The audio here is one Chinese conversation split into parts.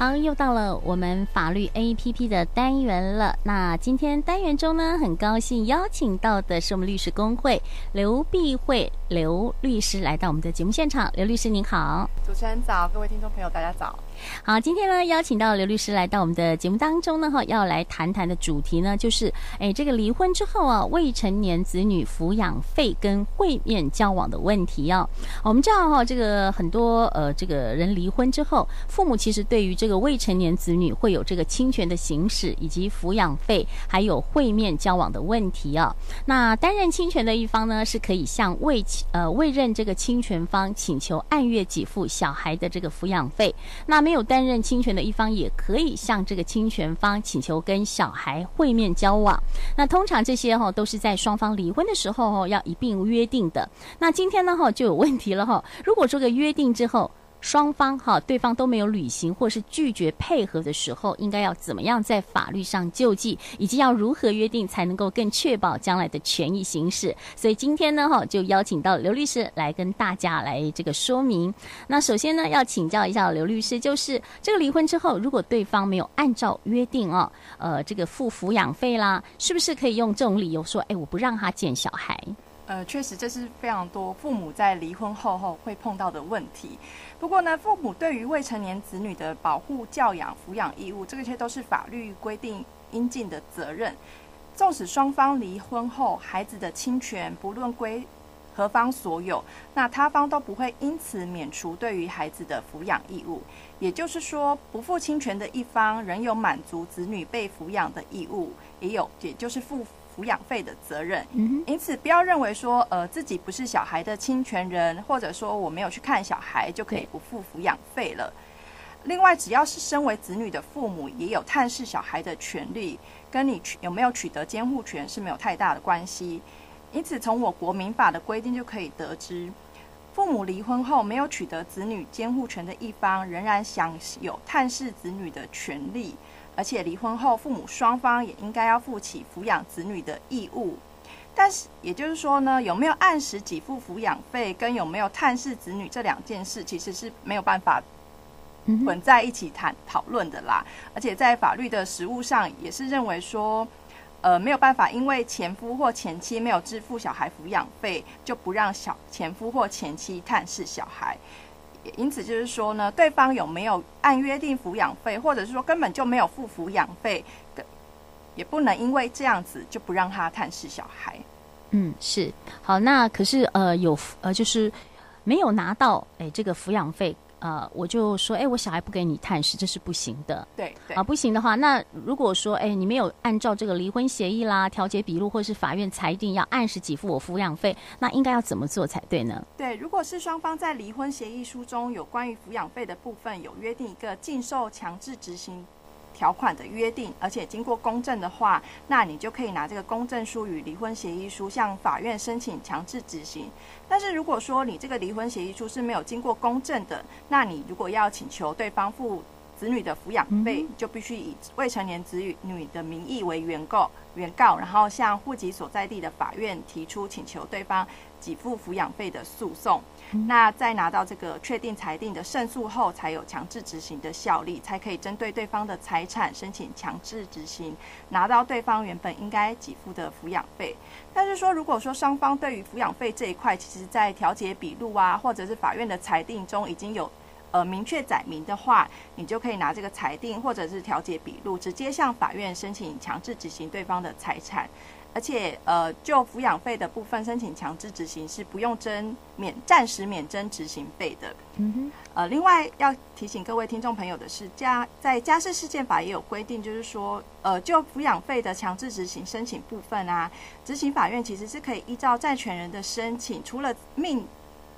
好，又到了我们法律 APP 的单元了。那今天单元中呢，很高兴邀请到的是我们律师工会刘碧慧刘律师来到我们的节目现场。刘律师您好，主持人早，各位听众朋友大家早。好，今天呢邀请到刘律师来到我们的节目当中呢，哈，要来谈谈的主题呢，就是哎，这个离婚之后啊，未成年子女抚养费跟会面交往的问题哦。我们知道哈，这个很多呃，这个人离婚之后，父母其实对于这个未成年子女会有这个侵权的行使，以及抚养费，还有会面交往的问题啊。那担任侵权的一方呢，是可以向未呃未任这个侵权方请求按月给付小孩的这个抚养费。那没有担任侵权的一方，也可以向这个侵权方请求跟小孩会面交往。那通常这些哈都是在双方离婚的时候哈要一并约定的。那今天呢哈就有问题了哈，如果这个约定之后，双方哈，对方都没有履行或是拒绝配合的时候，应该要怎么样在法律上救济，以及要如何约定才能够更确保将来的权益行使？所以今天呢，哈，就邀请到刘律师来跟大家来这个说明。那首先呢，要请教一下刘律师，就是这个离婚之后，如果对方没有按照约定哦，呃，这个付抚养费啦，是不是可以用这种理由说，哎，我不让他见小孩？呃，确实这是非常多父母在离婚后后会碰到的问题。不过呢，父母对于未成年子女的保护、教养、抚养义务，这些都是法律规定应尽的责任。纵使双方离婚后，孩子的亲权不论归何方所有，那他方都不会因此免除对于孩子的抚养义务。也就是说，不负亲权的一方仍有满足子女被抚养的义务，也有，也就是负。抚养费的责任，因此不要认为说，呃，自己不是小孩的侵权人，或者说我没有去看小孩就可以不付抚养费了。另外，只要是身为子女的父母，也有探视小孩的权利，跟你取有没有取得监护权是没有太大的关系。因此，从我国民法的规定就可以得知，父母离婚后没有取得子女监护权的一方，仍然享有探视子女的权利。而且离婚后，父母双方也应该要负起抚养子女的义务。但是，也就是说呢，有没有按时给付抚养费，跟有没有探视子女这两件事，其实是没有办法混在一起谈讨论的啦。而且在法律的实务上，也是认为说，呃，没有办法，因为前夫或前妻没有支付小孩抚养费，就不让小前夫或前妻探视小孩。因此就是说呢，对方有没有按约定抚养费，或者是说根本就没有付抚养费的，也不能因为这样子就不让他探视小孩。嗯，是好。那可是呃有呃就是没有拿到哎这个抚养费。呃，我就说，哎，我小孩不给你探视，这是不行的。对对啊，不行的话，那如果说，哎，你没有按照这个离婚协议啦、调解笔录，或是法院裁定要按时给付我抚养费，那应该要怎么做才对呢？对，如果是双方在离婚协议书中有关于抚养费的部分有约定一个禁售强制执行条款的约定，而且经过公证的话，那你就可以拿这个公证书与离婚协议书向法院申请强制执行。但是如果说你这个离婚协议书是没有经过公证的，那你如果要请求对方付子女的抚养费，就必须以未成年子女的名义为原告，原告，然后向户籍所在地的法院提出请求对方给付抚养费的诉讼。那在拿到这个确定裁定的胜诉后，才有强制执行的效力，才可以针对对方的财产申请强制执行，拿到对方原本应该给付的抚养费。但是说，如果说双方对于抚养费这一块，其实在调解笔录啊，或者是法院的裁定中已经有呃明确载明的话，你就可以拿这个裁定或者是调解笔录，直接向法院申请强制执行对方的财产。而且，呃，就抚养费的部分申请强制执行是不用征免暂时免征执行费的。嗯哼。呃，另外要提醒各位听众朋友的是，家在家事事件法也有规定，就是说，呃，就抚养费的强制执行申请部分啊，执行法院其实是可以依照债权人的申请，除了命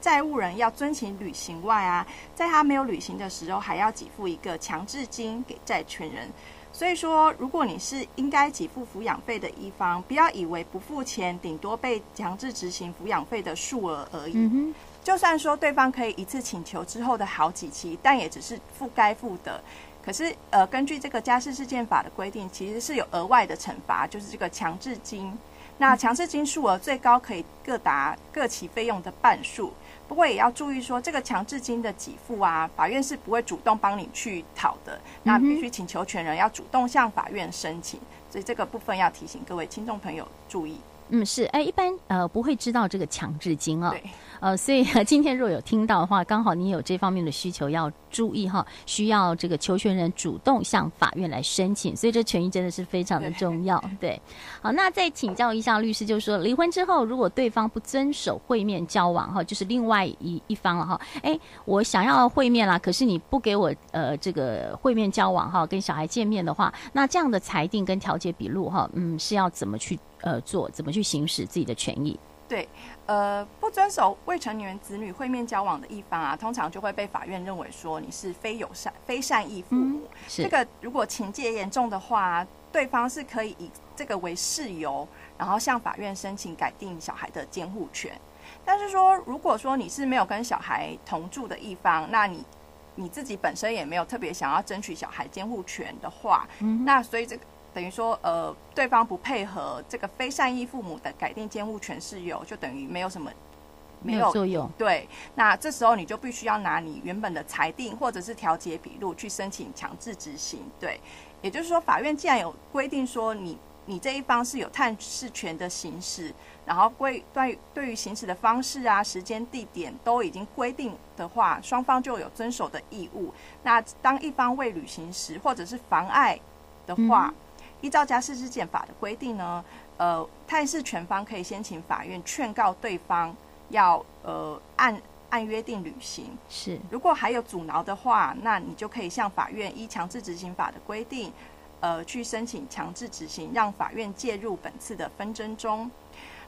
债务人要遵行履行外啊，在他没有履行的时候，还要给付一个强制金给债权人。所以说，如果你是应该给付抚养费的一方，不要以为不付钱，顶多被强制执行抚养费的数额而已。嗯。就算说对方可以一次请求之后的好几期，但也只是付该付的。可是，呃，根据这个家事事件法的规定，其实是有额外的惩罚，就是这个强制金。那强制金数额最高可以各达各期费用的半数。不过也要注意说，这个强制金的给付啊，法院是不会主动帮你去讨的，那必须请求权人要主动向法院申请，所以这个部分要提醒各位听众朋友注意。嗯，是，哎，一般呃不会知道这个强制金啊、哦。对。呃，所以 今天若有听到的话，刚好你有这方面的需求要注意哈，需要这个求权人主动向法院来申请，所以这权益真的是非常的重要。对，好，那再请教一下律师，就是说离婚之后，如果对方不遵守会面交往哈，就是另外一一方了哈，哎，我想要会面啦，可是你不给我呃这个会面交往哈，跟小孩见面的话，那这样的裁定跟调解笔录哈，嗯，是要怎么去呃做，怎么去行使自己的权益？对，呃，不遵守未成年子女会面交往的一方啊，通常就会被法院认为说你是非友善、非善意父母。嗯、这个如果情节严重的话，对方是可以以这个为事由，然后向法院申请改定小孩的监护权。但是说，如果说你是没有跟小孩同住的一方，那你你自己本身也没有特别想要争取小孩监护权的话，嗯、那所以这个。等于说，呃，对方不配合这个非善意父母的改定监护权事由，就等于没有什么没有作用。对，那这时候你就必须要拿你原本的裁定或者是调解笔录去申请强制执行。对，也就是说，法院既然有规定说你你这一方是有探视权的行使，然后规对对于行使的方式啊、时间、地点都已经规定的话，双方就有遵守的义务。那当一方未履行时，或者是妨碍的话，嗯依照家事之检法的规定呢，呃，探视权方可以先请法院劝告对方要呃按按约定履行。是，如果还有阻挠的话，那你就可以向法院依强制执行法的规定，呃，去申请强制执行，让法院介入本次的纷争中。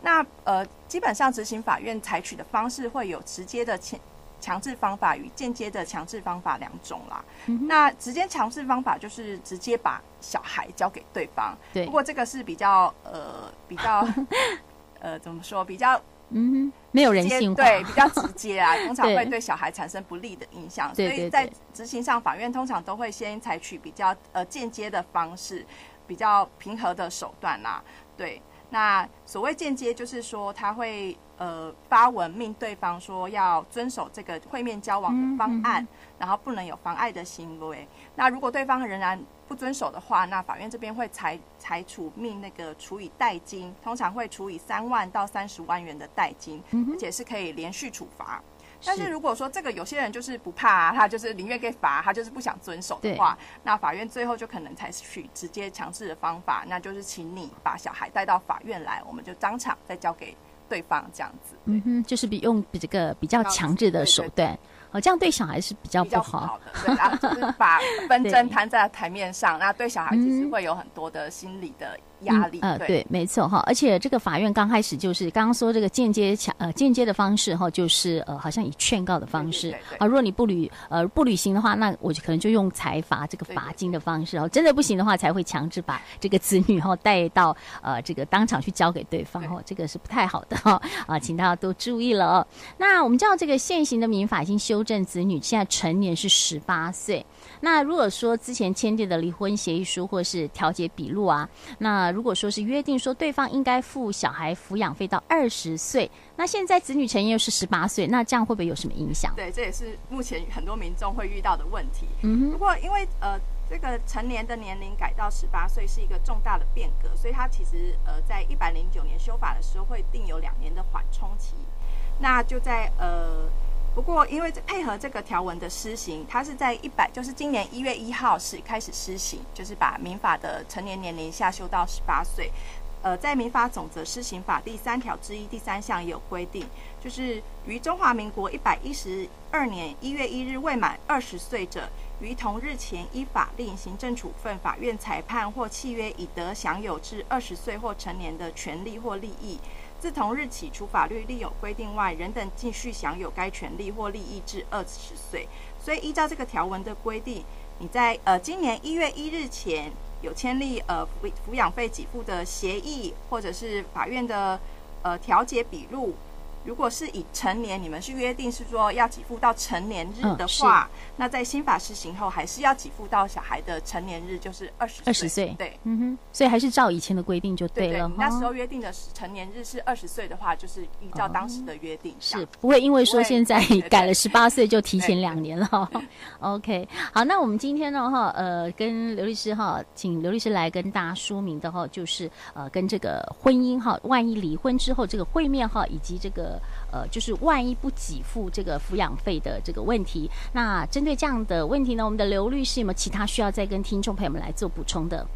那呃，基本上执行法院采取的方式会有直接的前。强制方法与间接的强制方法两种啦。嗯、那直接强制方法就是直接把小孩交给对方。对。不过这个是比较呃比较 呃怎么说比较嗯没有人性化对比较直接啊，通常会对小孩产生不利的影响。所以在执行上，法院通常都会先采取比较呃间接的方式，比较平和的手段啦。对。那所谓间接，就是说他会呃发文命对方说要遵守这个会面交往的方案，然后不能有妨碍的行为。那如果对方仍然不遵守的话，那法院这边会裁裁处命那个处以代金，通常会处以三万到三十万元的代金，而且是可以连续处罚。但是如果说这个有些人就是不怕啊，他就是宁愿给罚，他就是不想遵守的话，那法院最后就可能采取直接强制的方法，那就是请你把小孩带到法院来，我们就当场再交给对方这样子。嗯哼，就是比用比这个比较强制的手段。哦，这样对小孩是比较不好，不好的，对，然后就是把纷争 摊在台面上，那对小孩其实会有很多的心理的压力。嗯、呃，对，没错哈。而且这个法院刚开始就是刚刚说这个间接强呃间接的方式哈，就是呃好像以劝告的方式啊，如果你不履呃不履行的话，那我就可能就用财罚这个罚金的方式哦，真的不行的话才会强制把这个子女哈带到呃这个当场去交给对方哦，这个是不太好的哈啊，请大家多注意了哦。那我们知道这个现行的民法已经修。修正子女现在成年是十八岁，那如果说之前签订的离婚协议书或是调解笔录啊，那如果说是约定说对方应该付小孩抚养费到二十岁，那现在子女成年又是十八岁，那这样会不会有什么影响？对，这也是目前很多民众会遇到的问题。嗯哼，不过因为呃这个成年的年龄改到十八岁是一个重大的变革，所以它其实呃在一百零九年修法的时候会定有两年的缓冲期，那就在呃。不过，因为配合这个条文的施行，它是在一百，就是今年一月一号是开始施行，就是把民法的成年年龄下修到十八岁。呃，在民法总则施行法第三条之一第三项也有规定，就是于中华民国一百一十二年一月一日未满二十岁者，于同日前依法令、行政处分、法院裁判或契约已得享有至二十岁或成年的权利或利益。自同日起，除法律另有规定外，人等继续享有该权利或利益至二十岁。所以，依照这个条文的规定，你在呃今年一月一日前有签立呃抚抚养费给付的协议，或者是法院的呃调解笔录，如果是以成年，你们是约定是说要给付到成年日的话，嗯、那在新法施行后，还是要给付到小孩的成年日，就是二十二十岁。对，嗯哼，所以还是照以前的规定就对了。对对，那时候约定的成年日是二十岁的话，就是依照当时的约定。哦、是不会因为说现在改了十八岁 就提前两年了。OK，好，那我们今天呢哈，呃，跟刘律师哈，请刘律师来跟大家说明的哈，就是呃，跟这个婚姻哈，万一离婚之后这个会面哈，以及这个。呃，就是万一不给付这个抚养费的这个问题，那针对这样的问题呢，我们的刘律师有没有其他需要再跟听众朋友们来做补充的？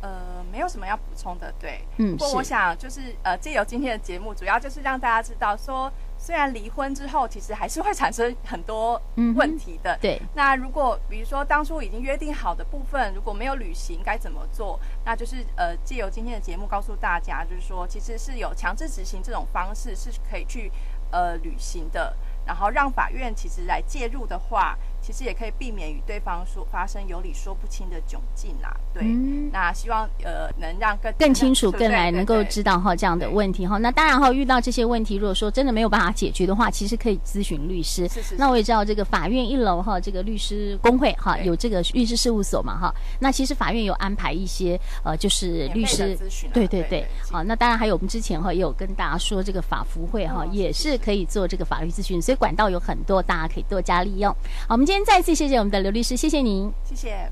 呃，没有什么要补充的，对。嗯，不过我想就是呃，借由今天的节目，主要就是让大家知道说，虽然离婚之后，其实还是会产生很多问题的。嗯、对。那如果比如说当初已经约定好的部分，如果没有履行，该怎么做？那就是呃，借由今天的节目告诉大家，就是说其实是有强制执行这种方式是可以去。呃，履行的，然后让法院其实来介入的话。其实也可以避免与对方说发生有理说不清的窘境啦。对，嗯、那希望呃能让更更清楚、更来能够知道哈这样的问题哈。那当然哈，遇到这些问题，如果说真的没有办法解决的话，其实可以咨询律师。是是，是。那我也知道这个法院一楼哈，这个律师工会哈有这个律师事务所嘛哈。那其实法院有安排一些呃，就是律师咨询、啊。对对对。好，那当然还有我们之前哈也有跟大家说这个法服会哈、嗯、也是可以做这个法律咨询，所以管道有很多，大家可以多加利用。好，我们。今天再次谢谢我们的刘律师，谢谢您，谢谢。